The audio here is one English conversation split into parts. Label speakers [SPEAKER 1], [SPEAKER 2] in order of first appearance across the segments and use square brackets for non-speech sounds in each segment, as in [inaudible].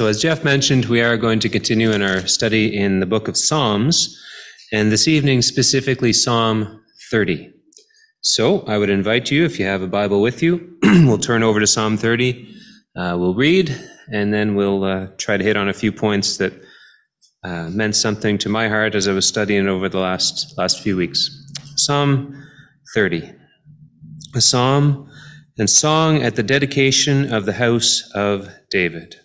[SPEAKER 1] So, as Jeff mentioned, we are going to continue in our study in the book of Psalms, and this evening, specifically Psalm 30. So, I would invite you, if you have a Bible with you, [clears throat] we'll turn over to Psalm 30. Uh, we'll read, and then we'll uh, try to hit on a few points that uh, meant something to my heart as I was studying over the last, last few weeks. Psalm 30, a psalm and song at the dedication of the house of David.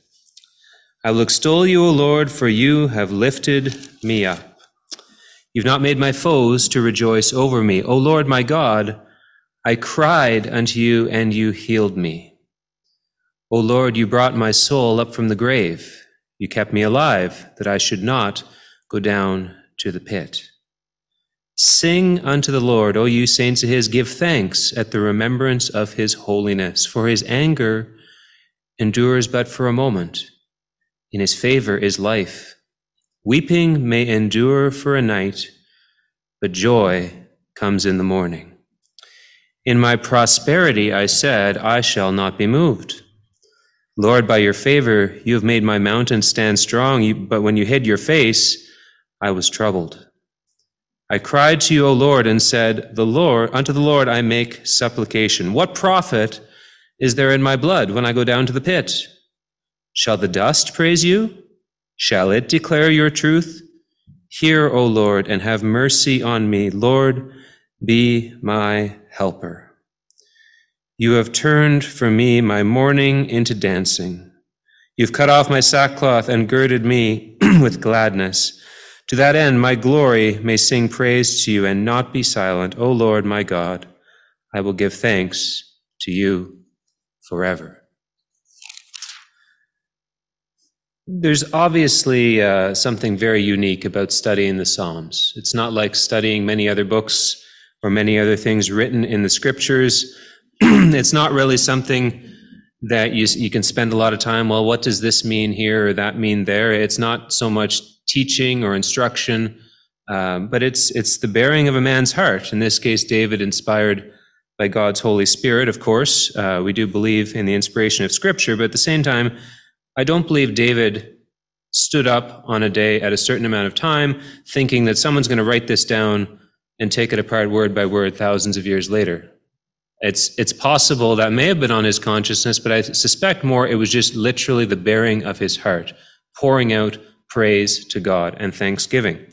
[SPEAKER 1] I will extol you, O Lord, for you have lifted me up. You've not made my foes to rejoice over me. O Lord my God, I cried unto you and you healed me. O Lord, you brought my soul up from the grave. You kept me alive that I should not go down to the pit. Sing unto the Lord, O you saints of his, give thanks at the remembrance of his holiness, for his anger endures but for a moment in his favor is life. Weeping may endure for a night, but joy comes in the morning. In my prosperity, I said, I shall not be moved. Lord, by your favor, you have made my mountain stand strong, but when you hid your face, I was troubled. I cried to you, O Lord, and said, The Lord, unto the Lord I make supplication. What profit is there in my blood when I go down to the pit? Shall the dust praise you? Shall it declare your truth? Hear, O Lord, and have mercy on me. Lord, be my helper. You have turned for me my mourning into dancing. You've cut off my sackcloth and girded me [clears throat] with gladness. To that end, my glory may sing praise to you and not be silent. O Lord, my God, I will give thanks to you forever. There's obviously uh, something very unique about studying the Psalms. It's not like studying many other books or many other things written in the scriptures. [clears throat] it's not really something that you, you can spend a lot of time, well, what does this mean here or that mean there? It's not so much teaching or instruction, um, but it's, it's the bearing of a man's heart. In this case, David inspired by God's Holy Spirit, of course. Uh, we do believe in the inspiration of Scripture, but at the same time, I don't believe David stood up on a day at a certain amount of time thinking that someone's going to write this down and take it apart word by word thousands of years later. It's, it's possible that may have been on his consciousness, but I suspect more it was just literally the bearing of his heart, pouring out praise to God and thanksgiving.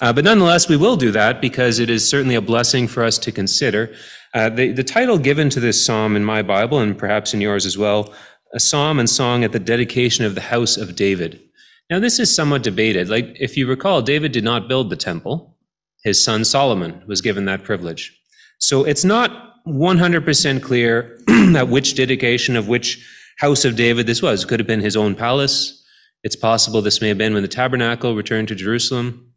[SPEAKER 1] Uh, but nonetheless, we will do that because it is certainly a blessing for us to consider. Uh, the, the title given to this psalm in my Bible, and perhaps in yours as well, a psalm and song at the dedication of the house of David. Now, this is somewhat debated. Like, if you recall, David did not build the temple. His son Solomon was given that privilege. So it's not 100% clear [clears throat] at which dedication of which house of David this was. It could have been his own palace. It's possible this may have been when the tabernacle returned to Jerusalem.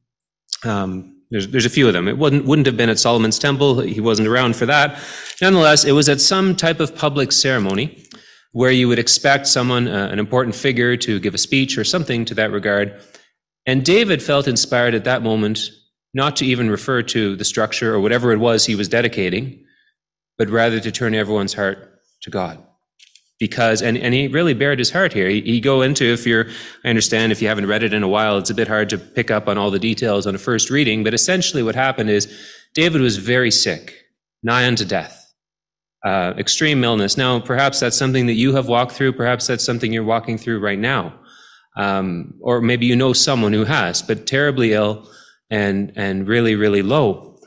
[SPEAKER 1] Um, there's, there's a few of them. It wouldn't, wouldn't have been at Solomon's temple. He wasn't around for that. Nonetheless, it was at some type of public ceremony where you would expect someone, uh, an important figure, to give a speech or something to that regard. And David felt inspired at that moment not to even refer to the structure or whatever it was he was dedicating, but rather to turn everyone's heart to God. Because, and, and he really bared his heart here. He, he go into, if you're, I understand if you haven't read it in a while, it's a bit hard to pick up on all the details on a first reading, but essentially what happened is David was very sick, nigh unto death uh, extreme illness. Now, perhaps that's something that you have walked through. Perhaps that's something you're walking through right now. Um, or maybe you know someone who has, but terribly ill and, and really, really low.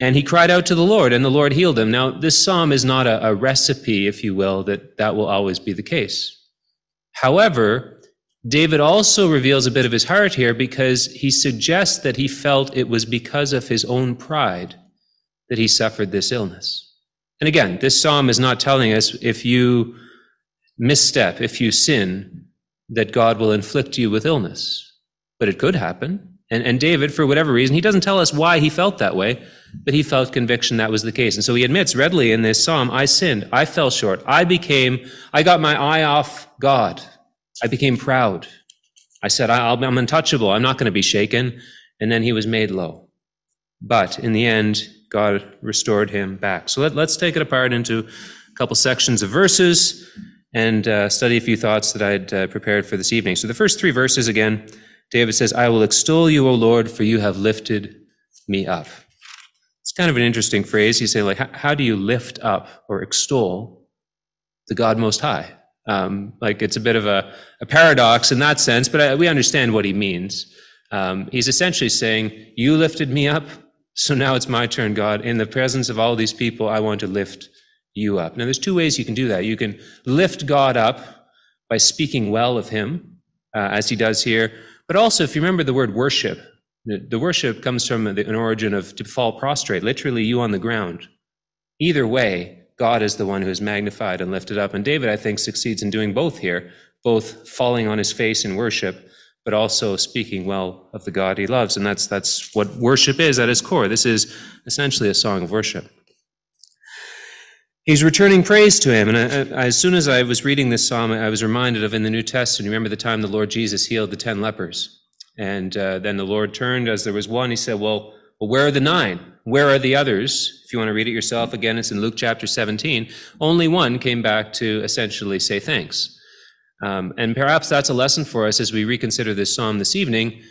[SPEAKER 1] And he cried out to the Lord, and the Lord healed him. Now, this psalm is not a, a recipe, if you will, that that will always be the case. However, David also reveals a bit of his heart here because he suggests that he felt it was because of his own pride that he suffered this illness. And again, this psalm is not telling us if you misstep, if you sin, that God will inflict you with illness. But it could happen. And, and David, for whatever reason, he doesn't tell us why he felt that way, but he felt conviction that was the case. And so he admits readily in this psalm, I sinned. I fell short. I became, I got my eye off God. I became proud. I said, I'm untouchable. I'm not going to be shaken. And then he was made low. But in the end, God restored him back. So let, us take it apart into a couple sections of verses and uh, study a few thoughts that I'd uh, prepared for this evening. So the first three verses again, David says, I will extol you, O Lord, for you have lifted me up. It's kind of an interesting phrase. You say, like, how do you lift up or extol the God Most High? Um, like, it's a bit of a, a paradox in that sense, but I, we understand what he means. Um, he's essentially saying, You lifted me up, so now it's my turn, God. In the presence of all these people, I want to lift you up. Now, there's two ways you can do that. You can lift God up by speaking well of him, uh, as he does here. But also, if you remember the word worship, the, the worship comes from the, an origin of to fall prostrate, literally you on the ground. Either way, God is the one who is magnified and lifted up. And David, I think, succeeds in doing both here, both falling on his face in worship, but also speaking well of the God he loves. And that's, that's what worship is at its core. This is essentially a song of worship. He's returning praise to him. And I, I, as soon as I was reading this psalm, I was reminded of in the New Testament, remember the time the Lord Jesus healed the 10 lepers? And uh, then the Lord turned as there was one. He said, well, well, where are the nine? Where are the others? If you want to read it yourself, again, it's in Luke chapter 17. Only one came back to essentially say thanks. Um, and perhaps that's a lesson for us as we reconsider this psalm this evening.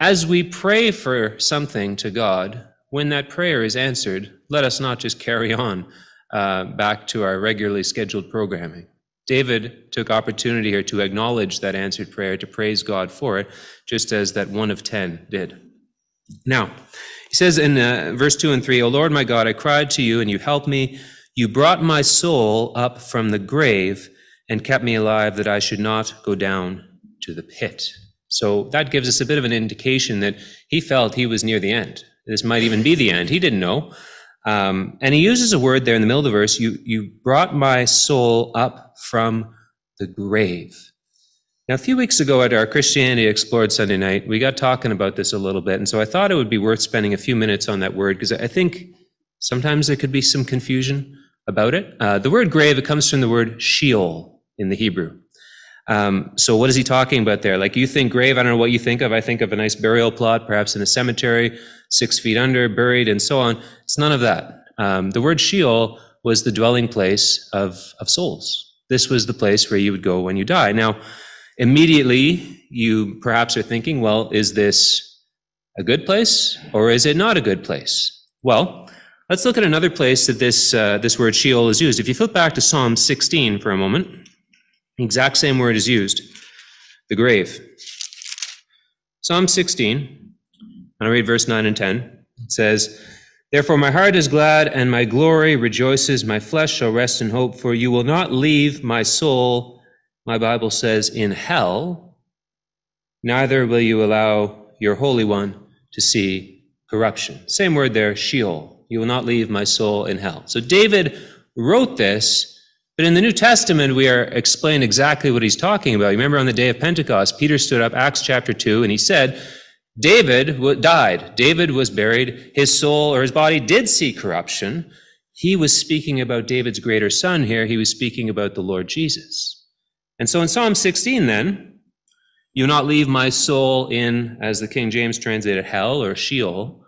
[SPEAKER 1] As we pray for something to God, when that prayer is answered, let us not just carry on uh, back to our regularly scheduled programming. David took opportunity here to acknowledge that answered prayer, to praise God for it, just as that one of ten did. Now, he says in uh, verse 2 and 3, O Lord my God, I cried to you and you helped me. You brought my soul up from the grave and kept me alive that I should not go down to the pit. So that gives us a bit of an indication that he felt he was near the end. This might even be the end. He didn't know. Um, and he uses a word there in the middle of the verse you, you brought my soul up from the grave. Now, a few weeks ago at our Christianity Explored Sunday night, we got talking about this a little bit. And so I thought it would be worth spending a few minutes on that word because I think sometimes there could be some confusion about it. Uh, the word grave, it comes from the word Sheol in the Hebrew. Um, so what is he talking about there? Like you think grave, I don't know what you think of. I think of a nice burial plot, perhaps in a cemetery, six feet under, buried, and so on. It's none of that. Um, the word Sheol was the dwelling place of, of souls. This was the place where you would go when you die. Now, immediately you perhaps are thinking, well, is this a good place or is it not a good place? Well, let's look at another place that this, uh, this word Sheol is used. If you flip back to Psalm 16 for a moment, the exact same word is used the grave. Psalm 16, and I'll read verse 9 and 10. It says, Therefore my heart is glad and my glory rejoices. My flesh shall rest in hope, for you will not leave my soul my Bible says, in hell, neither will you allow your Holy One to see corruption. Same word there, Sheol. You will not leave my soul in hell. So David wrote this, but in the New Testament, we are explained exactly what he's talking about. You Remember on the day of Pentecost, Peter stood up, Acts chapter 2, and he said, David died. David was buried. His soul or his body did see corruption. He was speaking about David's greater son here. He was speaking about the Lord Jesus. And so in Psalm 16, then, you will not leave my soul in, as the King James translated, hell or Sheol.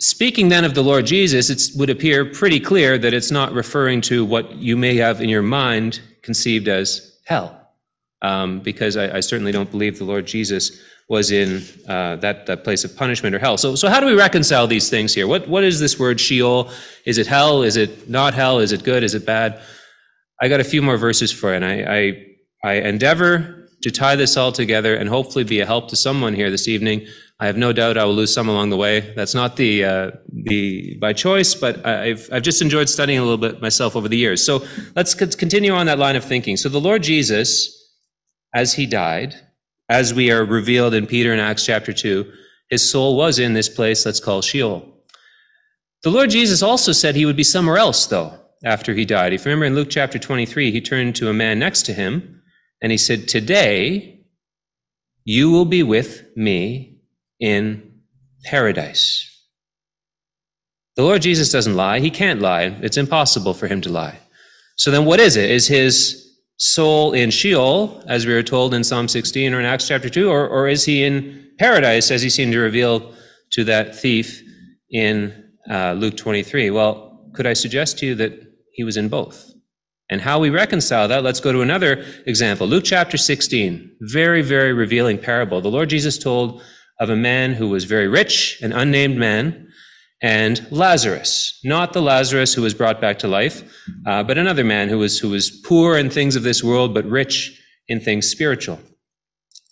[SPEAKER 1] Speaking then of the Lord Jesus, it would appear pretty clear that it's not referring to what you may have in your mind conceived as hell. Um, because I, I, certainly don't believe the Lord Jesus was in uh, that, that place of punishment or hell. So, so how do we reconcile these things here? What, what is this word Sheol? Is it hell? Is it not hell? Is it good? Is it bad? I got a few more verses for you, and I, I, I endeavor to tie this all together and hopefully be a help to someone here this evening. I have no doubt I will lose some along the way. That's not the uh, the by choice, but I've I've just enjoyed studying a little bit myself over the years. So let's continue on that line of thinking. So the Lord Jesus, as he died, as we are revealed in Peter in Acts chapter two, his soul was in this place let's call Sheol. The Lord Jesus also said he would be somewhere else, though after he died. If you remember in Luke chapter 23, he turned to a man next to him and he said, Today you will be with me in paradise. The Lord Jesus doesn't lie. He can't lie. It's impossible for him to lie. So then what is it? Is his soul in Sheol, as we are told in Psalm 16 or in Acts chapter 2, or, or is he in paradise, as he seemed to reveal to that thief in uh, Luke 23? Well, could I suggest to you that he was in both. And how we reconcile that, let's go to another example. Luke chapter 16, very, very revealing parable. The Lord Jesus told of a man who was very rich, an unnamed man, and Lazarus, not the Lazarus who was brought back to life, uh, but another man who was, who was poor in things of this world, but rich in things spiritual.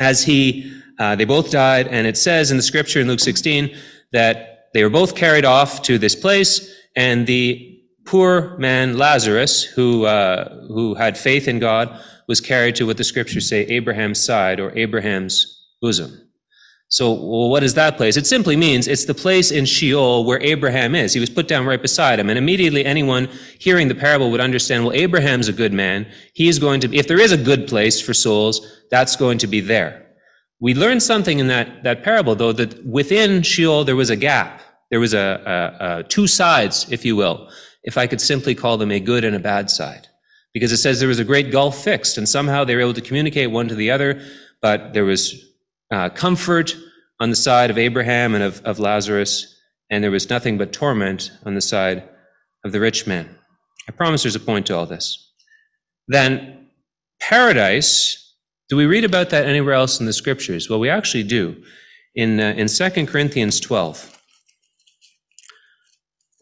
[SPEAKER 1] As he, uh, they both died, and it says in the scripture in Luke 16 that they were both carried off to this place, and the poor man Lazarus, who, uh, who had faith in God, was carried to what the scriptures say Abraham's side or Abraham's bosom. So, well, what is that place? It simply means it's the place in Sheol where Abraham is. He was put down right beside him. And immediately anyone hearing the parable would understand, well, Abraham's a good man. He is going to, if there is a good place for souls, that's going to be there. We learned something in that, that parable, though, that within Sheol there was a gap. There was a, a, a two sides, if you will, if I could simply call them a good and a bad side. Because it says there was a great gulf fixed, and somehow they were able to communicate one to the other, but there was uh, comfort on the side of Abraham and of, of Lazarus, and there was nothing but torment on the side of the rich man. I promise there's a point to all this. Then, paradise, do we read about that anywhere else in the scriptures? Well, we actually do. In, uh, in 2 Corinthians 12.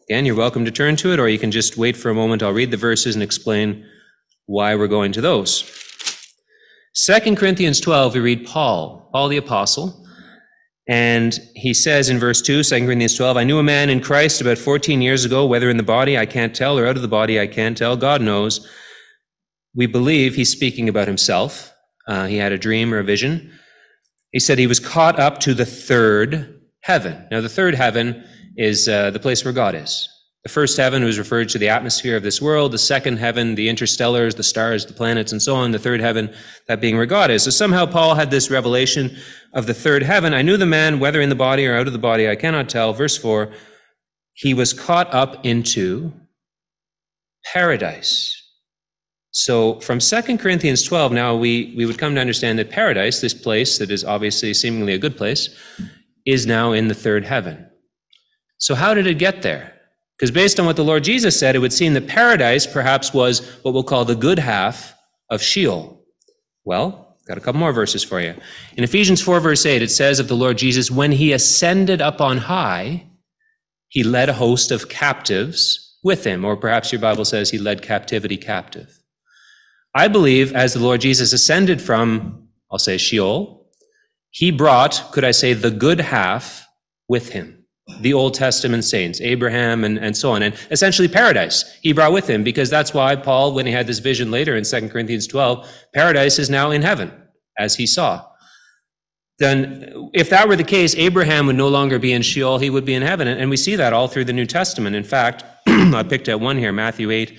[SPEAKER 1] Again, you're welcome to turn to it, or you can just wait for a moment. I'll read the verses and explain why we're going to those. 2 Corinthians 12, we read Paul, Paul the Apostle, and he says in verse 2, 2 Corinthians 12, I knew a man in Christ about 14 years ago, whether in the body I can't tell or out of the body I can't tell, God knows. We believe he's speaking about himself. Uh, he had a dream or a vision. He said he was caught up to the third heaven. Now, the third heaven is uh, the place where God is. The first heaven was referred to the atmosphere of this world. The second heaven, the interstellars, the stars, the planets, and so on. The third heaven, that being where God is. So somehow Paul had this revelation of the third heaven. I knew the man, whether in the body or out of the body, I cannot tell. Verse four, he was caught up into paradise. So from 2 Corinthians 12, now we, we would come to understand that paradise, this place that is obviously seemingly a good place, is now in the third heaven. So how did it get there? Because based on what the Lord Jesus said, it would seem that paradise perhaps was what we'll call the good half of Sheol. Well, got a couple more verses for you. In Ephesians 4, verse 8, it says of the Lord Jesus, when he ascended up on high, he led a host of captives with him, or perhaps your Bible says he led captivity captive. I believe as the Lord Jesus ascended from, I'll say Sheol, he brought, could I say, the good half with him the Old Testament saints, Abraham and, and so on, and essentially paradise he brought with him, because that's why Paul, when he had this vision later in 2 Corinthians 12, paradise is now in heaven, as he saw. Then, if that were the case, Abraham would no longer be in Sheol, he would be in heaven. And we see that all through the New Testament. In fact, [clears throat] I picked out one here, Matthew 8.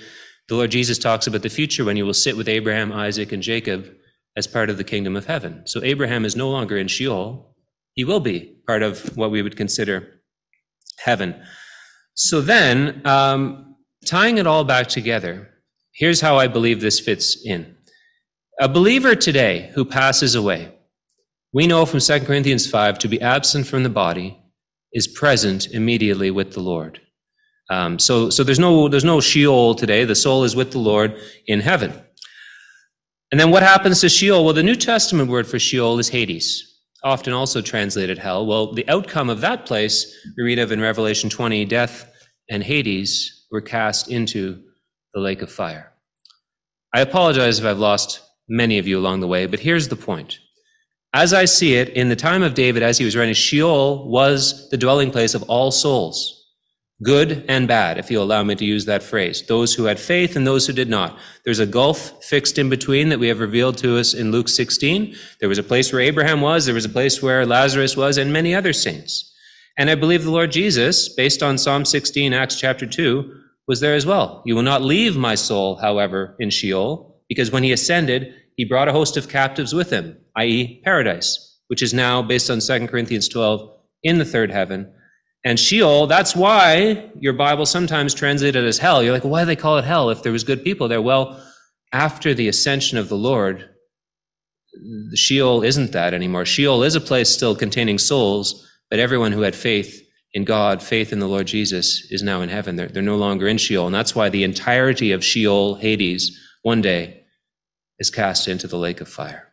[SPEAKER 1] The Lord Jesus talks about the future when you will sit with Abraham, Isaac, and Jacob as part of the kingdom of heaven. So Abraham is no longer in Sheol. He will be part of what we would consider heaven. So then, um, tying it all back together, here's how I believe this fits in. A believer today who passes away, we know from 2 Corinthians 5 to be absent from the body is present immediately with the Lord. Um, so, so there's no there's no Sheol today. The soul is with the Lord in heaven. And then what happens to Sheol? Well, the New Testament word for Sheol is Hades often also translated hell. Well, the outcome of that place, we read of in Revelation 20, death and Hades were cast into the lake of fire. I apologize if I've lost many of you along the way, but here's the point. As I see it, in the time of David, as he was writing, Sheol was the dwelling place of all souls good and bad, if you allow me to use that phrase. Those who had faith and those who did not. There's a gulf fixed in between that we have revealed to us in Luke 16. There was a place where Abraham was, there was a place where Lazarus was, and many other saints. And I believe the Lord Jesus, based on Psalm 16, Acts chapter 2, was there as well. You will not leave my soul, however, in Sheol, because when he ascended, he brought a host of captives with him, i.e., paradise, which is now, based on 2 Corinthians 12, in the third heaven and Sheol, that's why your Bible sometimes translated as hell. You're like, why do they call it hell if there was good people there? Well, after the ascension of the Lord, Sheol isn't that anymore. Sheol is a place still containing souls, but everyone who had faith in God, faith in the Lord Jesus, is now in heaven. They're, they're no longer in Sheol. And that's why the entirety of Sheol, Hades, one day is cast into the lake of fire.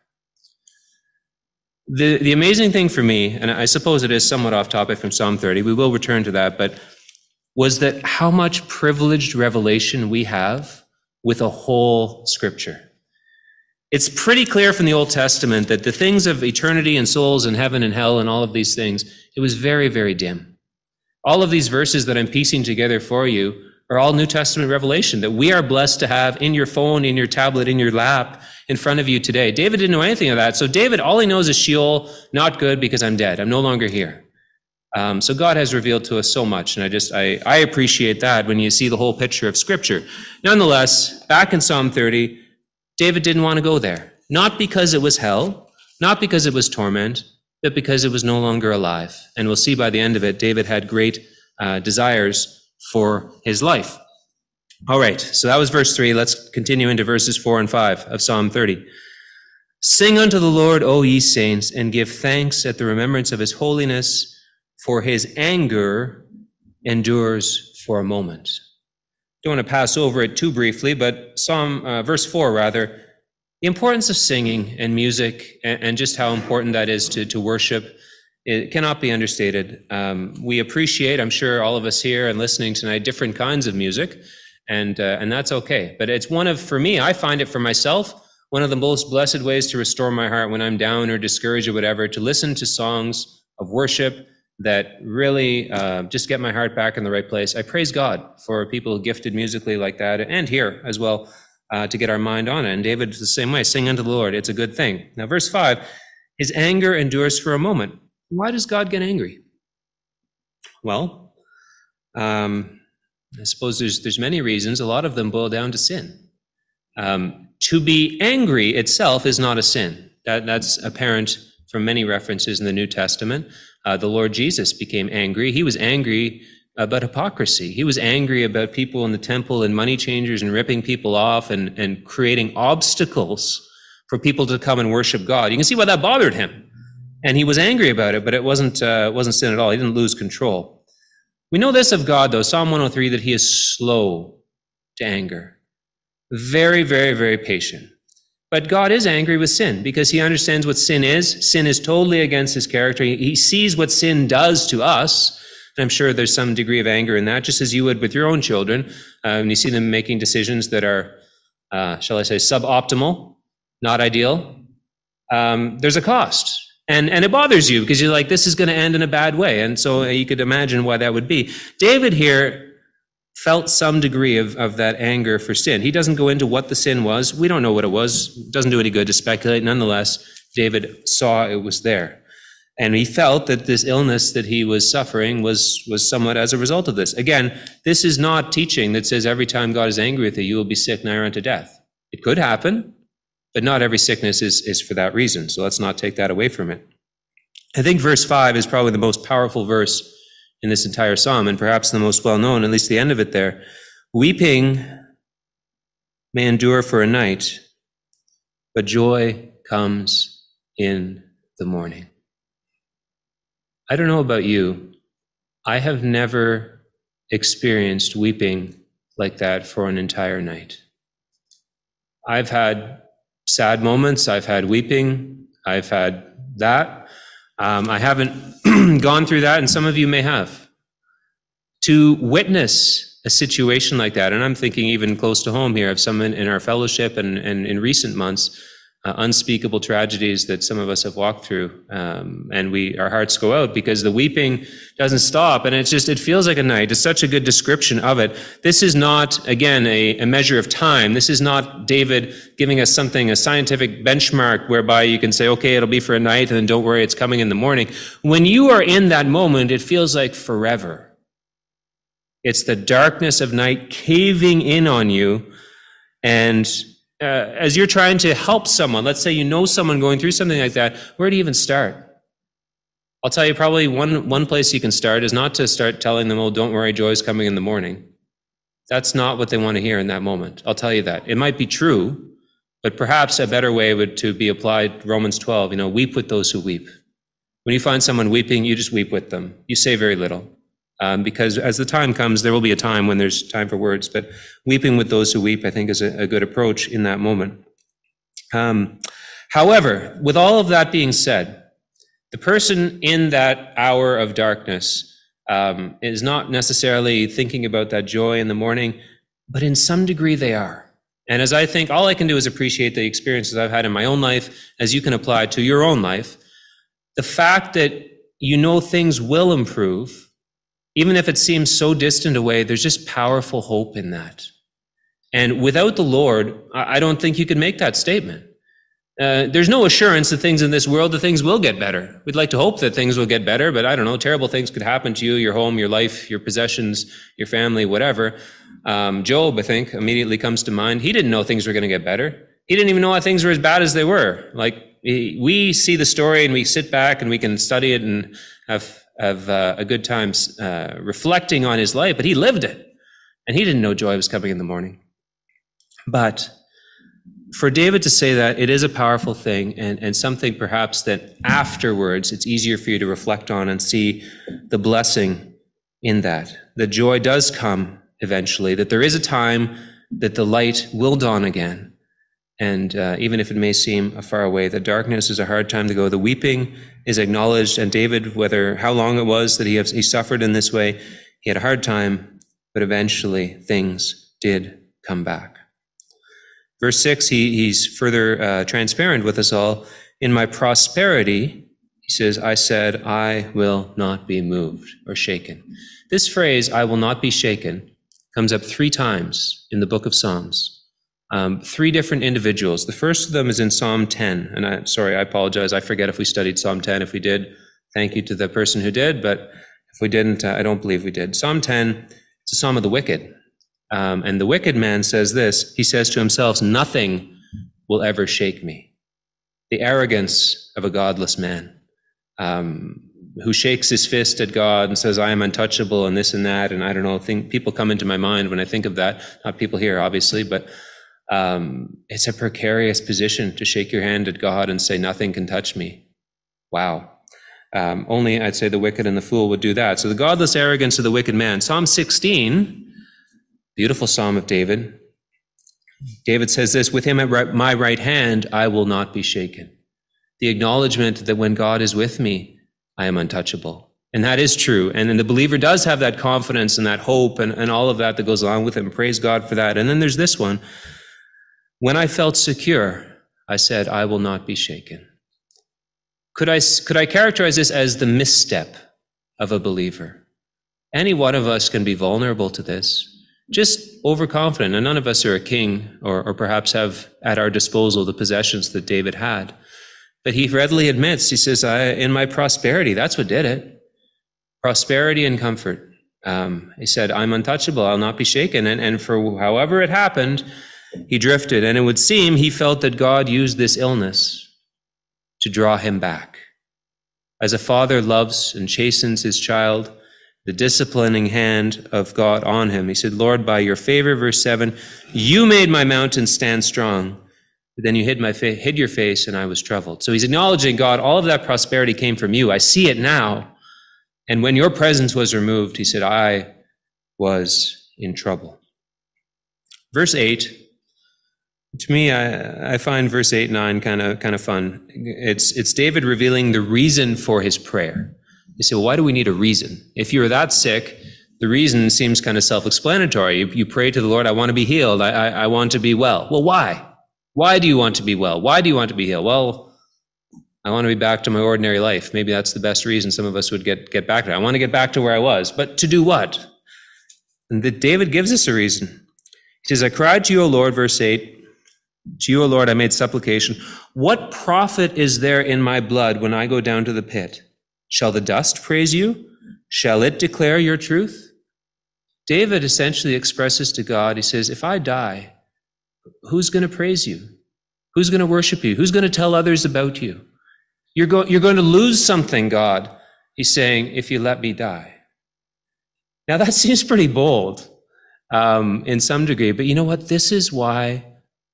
[SPEAKER 1] The, the amazing thing for me, and I suppose it is somewhat off topic from Psalm 30, we will return to that, but was that how much privileged revelation we have with a whole scripture. It's pretty clear from the Old Testament that the things of eternity and souls and heaven and hell and all of these things, it was very, very dim. All of these verses that I'm piecing together for you are all New Testament revelation that we are blessed to have in your phone, in your tablet, in your lap, in front of you today. David didn't know anything of that. So David, all he knows is Sheol, not good because I'm dead. I'm no longer here. Um, so God has revealed to us so much, and I just I, I appreciate that when you see the whole picture of Scripture. Nonetheless, back in Psalm 30, David didn't want to go there, not because it was hell, not because it was torment, but because it was no longer alive. And we'll see by the end of it, David had great uh, desires for his life. All right, so that was verse 3. Let's continue into verses 4 and 5 of Psalm 30. Sing unto the Lord, O ye saints, and give thanks at the remembrance of his holiness, for his anger endures for a moment. Don't want to pass over it too briefly, but Psalm, uh, verse 4 rather, the importance of singing and music and, and, just how important that is to, to worship it cannot be understated. Um, we appreciate, I'm sure all of us here and listening tonight, different kinds of music, and uh, and that's okay. But it's one of, for me, I find it for myself one of the most blessed ways to restore my heart when I'm down or discouraged or whatever, to listen to songs of worship that really uh, just get my heart back in the right place. I praise God for people gifted musically like that, and here as well, uh, to get our mind on it. And David's the same way: sing unto the Lord; it's a good thing. Now, verse five: His anger endures for a moment. Why does God get angry? Well, um, I suppose there's there's many reasons. A lot of them boil down to sin. Um, to be angry itself is not a sin. That that's apparent from many references in the New Testament. Uh, the Lord Jesus became angry. He was angry about hypocrisy. He was angry about people in the temple and money changers and ripping people off and, and creating obstacles for people to come and worship God. You can see why that bothered him and he was angry about it, but it wasn't uh, wasn't sin at all. He didn't lose control. We know this of God, though, Psalm 103, that he is slow to anger, very, very, very patient. But God is angry with sin because he understands what sin is. Sin is totally against his character. He sees what sin does to us. And I'm sure there's some degree of anger in that, just as you would with your own children. Uh, when you see them making decisions that are, uh, shall I say, suboptimal, not ideal, um, there's a cost and and it bothers you because you're like this is going to end in a bad way. And so uh, you could imagine why that would be. David here felt some degree of, of that anger for sin. He doesn't go into what the sin was. We don't know what it was. Doesn't do any good to speculate. Nonetheless david saw it was there. And he felt that this illness that he was suffering was was somewhat as a result of this. Again this is not teaching that says every time god is angry with you you will be sick nigh unto death. It could happen but not every sickness is, is for that reason. So let's not take that away from it. I think verse 5 is probably the most powerful verse in this entire psalm, and perhaps the most well known, at least the end of it there. Weeping may endure for a night, but joy comes in the morning. I don't know about you. I have never experienced weeping like that for an entire night. I've had sad moments. I've had weeping. I've had that. Um, I haven't [clears throat] gone through that, and some of you may have. To witness a situation like that, and I'm thinking even close to home here of someone in our fellowship and, and in recent months uh, unspeakable tragedies that some of us have walked through, um, and we our hearts go out because the weeping doesn't stop, and it's just it feels like a night. It's such a good description of it. This is not again a, a measure of time. This is not David giving us something a scientific benchmark whereby you can say, okay, it'll be for a night, and then don't worry, it's coming in the morning. When you are in that moment, it feels like forever. It's the darkness of night caving in on you, and uh, as you're trying to help someone, let's say you know someone going through something like that, where do you even start? I'll tell you probably one, one place you can start is not to start telling them, oh, don't worry, joy's coming in the morning. That's not what they want to hear in that moment. I'll tell you that. It might be true, but perhaps a better way would to be applied Romans 12, you know, weep with those who weep. When you find someone weeping, you just weep with them. You say very little. Um, because as the time comes, there will be a time when there's time for words. But weeping with those who weep, I think, is a, a good approach in that moment. Um, however, with all of that being said, the person in that hour of darkness um, is not necessarily thinking about that joy in the morning, but in some degree they are. And as I think, all I can do is appreciate the experiences I've had in my own life, as you can apply to your own life. The fact that you know things will improve, even if it seems so distant away, there's just powerful hope in that. And without the Lord, I don't think you could make that statement. Uh, there's no assurance that things in this world, that things will get better. We'd like to hope that things will get better, but I don't know, terrible things could happen to you, your home, your life, your possessions, your family, whatever. Um, Job, I think, immediately comes to mind. He didn't know things were going to get better. He didn't even know how things were as bad as they were. Like, we see the story and we sit back and we can study it and have, have uh, a good time uh, reflecting on his life, but he lived it. And he didn't know joy was coming in the morning. But for David to say that, it is a powerful thing and, and something perhaps that afterwards it's easier for you to reflect on and see the blessing in that. The joy does come eventually, that there is a time that the light will dawn again. And uh, even if it may seem far away, the darkness is a hard time to go. The weeping is acknowledged. And David, whether how long it was that he, he suffered in this way, he had a hard time, but eventually things did come back. Verse 6, he, he's further uh, transparent with us all. In my prosperity, he says, I said, I will not be moved or shaken. This phrase, I will not be shaken, comes up three times in the book of Psalms. Um, three different individuals. The first of them is in Psalm 10. And I, sorry, I apologize. I forget if we studied Psalm 10. If we did, thank you to the person who did. But if we didn't, uh, I don't believe we did. Psalm 10, it's a psalm of the wicked. Um, and the wicked man says this he says to himself, Nothing will ever shake me. The arrogance of a godless man um, who shakes his fist at God and says, I am untouchable and this and that. And I don't know, think, people come into my mind when I think of that. Not people here, obviously, but um, it's a precarious position to shake your hand at God and say, Nothing can touch me. Wow. Um, only I'd say the wicked and the fool would do that. So the godless arrogance of the wicked man. Psalm 16 Beautiful Psalm of David. David says this With him at my right hand, I will not be shaken. The acknowledgement that when God is with me, I am untouchable. And that is true. And then the believer does have that confidence and that hope and, and all of that that goes along with it. Praise God for that. And then there's this one. When I felt secure, I said, I will not be shaken. Could I, could I characterize this as the misstep of a believer? Any one of us can be vulnerable to this just overconfident. And none of us are a king or, or perhaps have at our disposal the possessions that David had. But he readily admits, he says, I, in my prosperity, that's what did it. Prosperity and comfort. Um, he said, I'm untouchable, I'll not be shaken. And, and for however it happened, he drifted. And it would seem he felt that God used this illness to draw him back. As a father loves and chastens his child, the disciplining hand of God on him. He said, Lord, by your favor, verse 7, you made my mountain stand strong. But then you hid my fa- hid your face and I was troubled. So he's acknowledging God, all of that prosperity came from you. I see it now. And when your presence was removed, he said, I was in trouble. Verse 8, to me, I, I find verse 8, 9 kind of kind of fun. It's, it's David revealing the reason for his prayer. You say, well, why do we need a reason? If you're that sick, the reason seems kind of self-explanatory. You, you pray to the Lord, I want to be healed. I, I, I want to be well. Well, why? Why do you want to be well? Why do you want to be healed? Well, I want to be back to my ordinary life. Maybe that's the best reason some of us would get, get back to. I want to get back to where I was. But to do what? And that David gives us a reason. He says, I cried to you, O Lord, verse 8. To you, O Lord, I made supplication. What profit is there in my blood when I go down to the pit? Shall the dust praise you? Shall it declare your truth? David essentially expresses to God, he says, If I die, who's going to praise you? Who's going to worship you? Who's going to tell others about you? You're, go- you're going to lose something, God, he's saying, if you let me die. Now, that [laughs] seems pretty bold um, in some degree, but you know what? This is why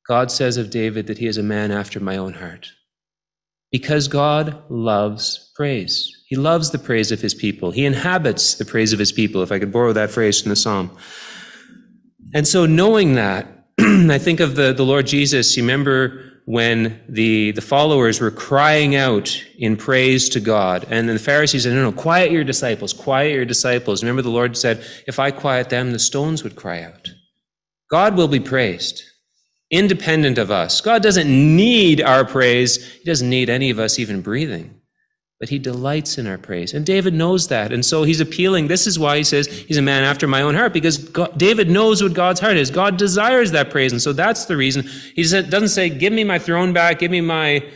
[SPEAKER 1] God says of David that he is a man after my own heart. Because God loves praise. He loves the praise of his people. He inhabits the praise of his people, if I could borrow that phrase from the psalm. And so, knowing that, [clears throat] I think of the, the Lord Jesus. You remember when the, the followers were crying out in praise to God, and then the Pharisees said, No, no, quiet your disciples, quiet your disciples. Remember, the Lord said, If I quiet them, the stones would cry out. God will be praised, independent of us. God doesn't need our praise, He doesn't need any of us even breathing but he delights in our praise. And David knows that. And so he's appealing. This is why he says he's a man after my own heart, because God, David knows what God's heart is. God desires that praise. And so that's the reason. He doesn't say, Give me my throne back, give me my,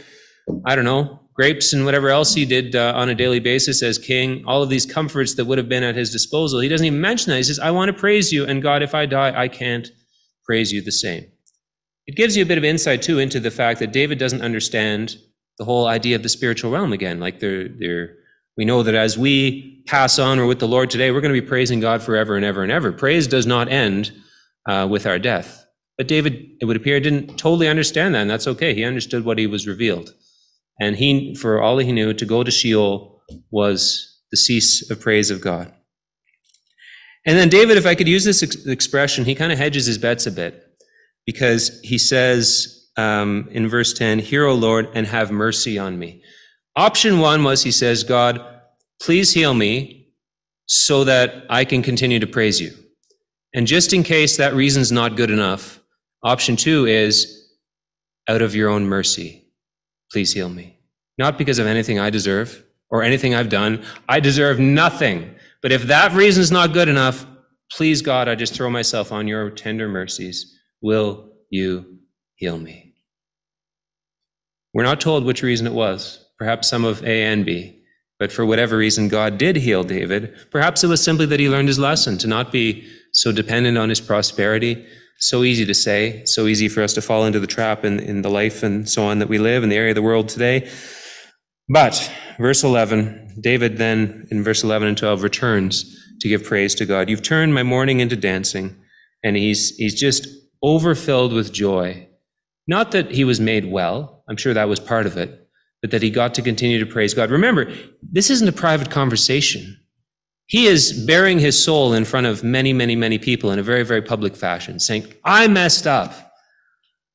[SPEAKER 1] I don't know, grapes and whatever else he did uh, on a daily basis as king, all of these comforts that would have been at his disposal. He doesn't even mention that. He says, I want to praise you. And God, if I die, I can't praise you the same. It gives you a bit of insight, too, into the fact that David doesn't understand the whole idea of the spiritual realm again. Like they're, they're, we know that as we pass on or with the Lord today, we're going to be praising God forever and ever and ever. Praise does not end uh, with our death. But David, it would appear, didn't totally understand that, and that's okay. He understood what he was revealed. And he, for all he knew, to go to Sheol was the cease of praise of God. And then David, if I could use this ex- expression, he kind of hedges his bets a bit because he says, um, in verse 10, Hear, O Lord, and have mercy on me. Option one was he says, God, please heal me so that I can continue to praise you. And just in case that reason's not good enough, option two is, out of your own mercy, please heal me. Not because of anything I deserve or anything I've done. I deserve nothing. But if that reason's not good enough, please, God, I just throw myself on your tender mercies. Will you heal me? We're not told which reason it was, perhaps some of A and B. But for whatever reason, God did heal David. Perhaps it was simply that he learned his lesson to not be so dependent on his prosperity. So easy to say, so easy for us to fall into the trap in, in the life and so on that we live in the area of the world today. But, verse 11, David then in verse 11 and 12 returns to give praise to God. You've turned my mourning into dancing. And he's, he's just overfilled with joy. Not that he was made well, I'm sure that was part of it, but that he got to continue to praise God. Remember, this isn't a private conversation. He is bearing his soul in front of many, many, many people in a very, very public fashion, saying, I messed up.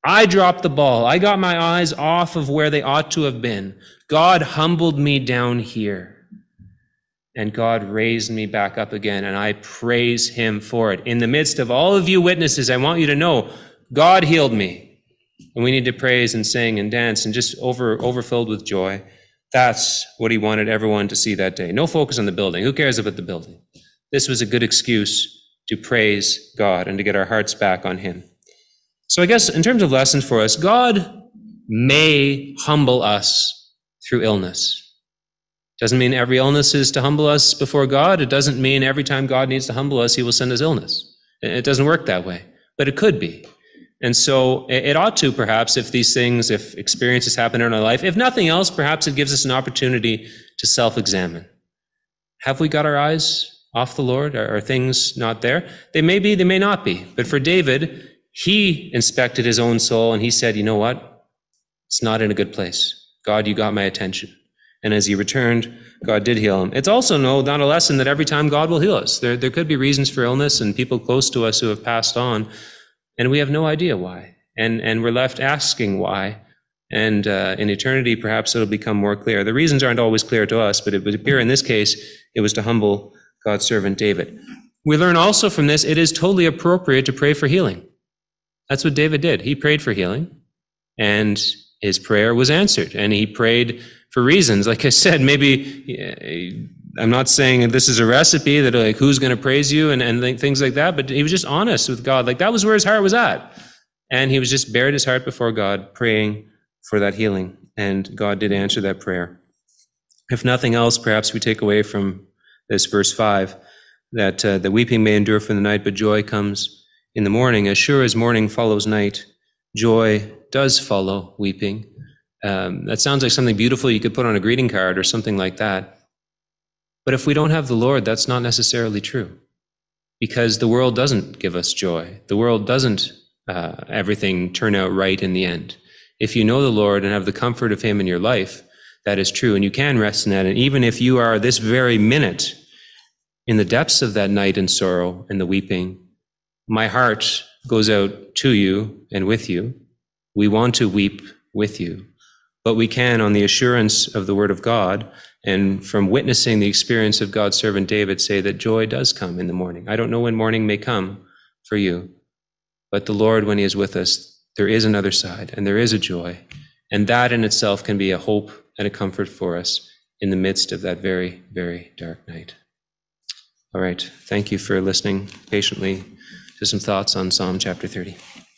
[SPEAKER 1] I dropped the ball. I got my eyes off of where they ought to have been. God humbled me down here. And God raised me back up again, and I praise him for it. In the midst of all of you witnesses, I want you to know God healed me. And we need to praise and sing and dance and just over overfilled with joy. That's what he wanted everyone to see that day. No focus on the building. Who cares about the building? This was a good excuse to praise God and to get our hearts back on him. So I guess in terms of lessons for us, God may humble us through illness. Doesn't mean every illness is to humble us before God. It doesn't mean every time God needs to humble us, he will send us illness. It doesn't work that way, but it could be. And so it ought to, perhaps, if these things, if experiences happen in our life, if nothing else, perhaps it gives us an opportunity to self examine. Have we got our eyes off the Lord? Are, are, things not there? They may be, they may not be. But for David, he inspected his own soul and he said, you know what? It's not in a good place. God, you got my attention. And as he returned, God did heal him. It's also no, not a lesson that every time God will heal us. There, there could be reasons for illness and people close to us who have passed on and we have no idea why. And, and we're left asking why. And uh, in eternity, perhaps it'll become more clear. The reasons aren't always clear to us, but it would appear in this case it was to humble God's servant David. We learn also from this it is totally appropriate to pray for healing. That's what David did. He prayed for healing, and his prayer was answered. And he prayed for reasons. Like I said, maybe I'm not saying this is a recipe that like who's going to praise you and, and things like that, but he was just honest with God. Like that was where his heart was at. And he was just bared his heart before God, praying for that healing. And God did answer that prayer. If nothing else, perhaps we take away from this verse 5 that uh, the weeping may endure for the night, but joy comes in the morning. As sure as morning follows night, joy does follow weeping. Um, that sounds like something beautiful you could put on a greeting card or something like that. But if we don't have the Lord, that's not necessarily true. Because the world doesn't give us joy. The world doesn't uh, everything turn out right in the end. If you know the Lord and have the comfort of Him in your life, that is true. And you can rest in that. And even if you are this very minute in the depths of that night and sorrow and the weeping, my heart goes out to you and with you. We want to weep with you, but we can, on the assurance of the Word of God and from witnessing the experience of God's servant David, say that joy does come in the morning. I don't know when morning may come for you, but the Lord, when He is with us, there is another side and there is a joy. And that in itself can be a hope and a comfort for us in the midst of that very, very dark night. All right. Thank you for listening patiently to some thoughts on Psalm chapter 30.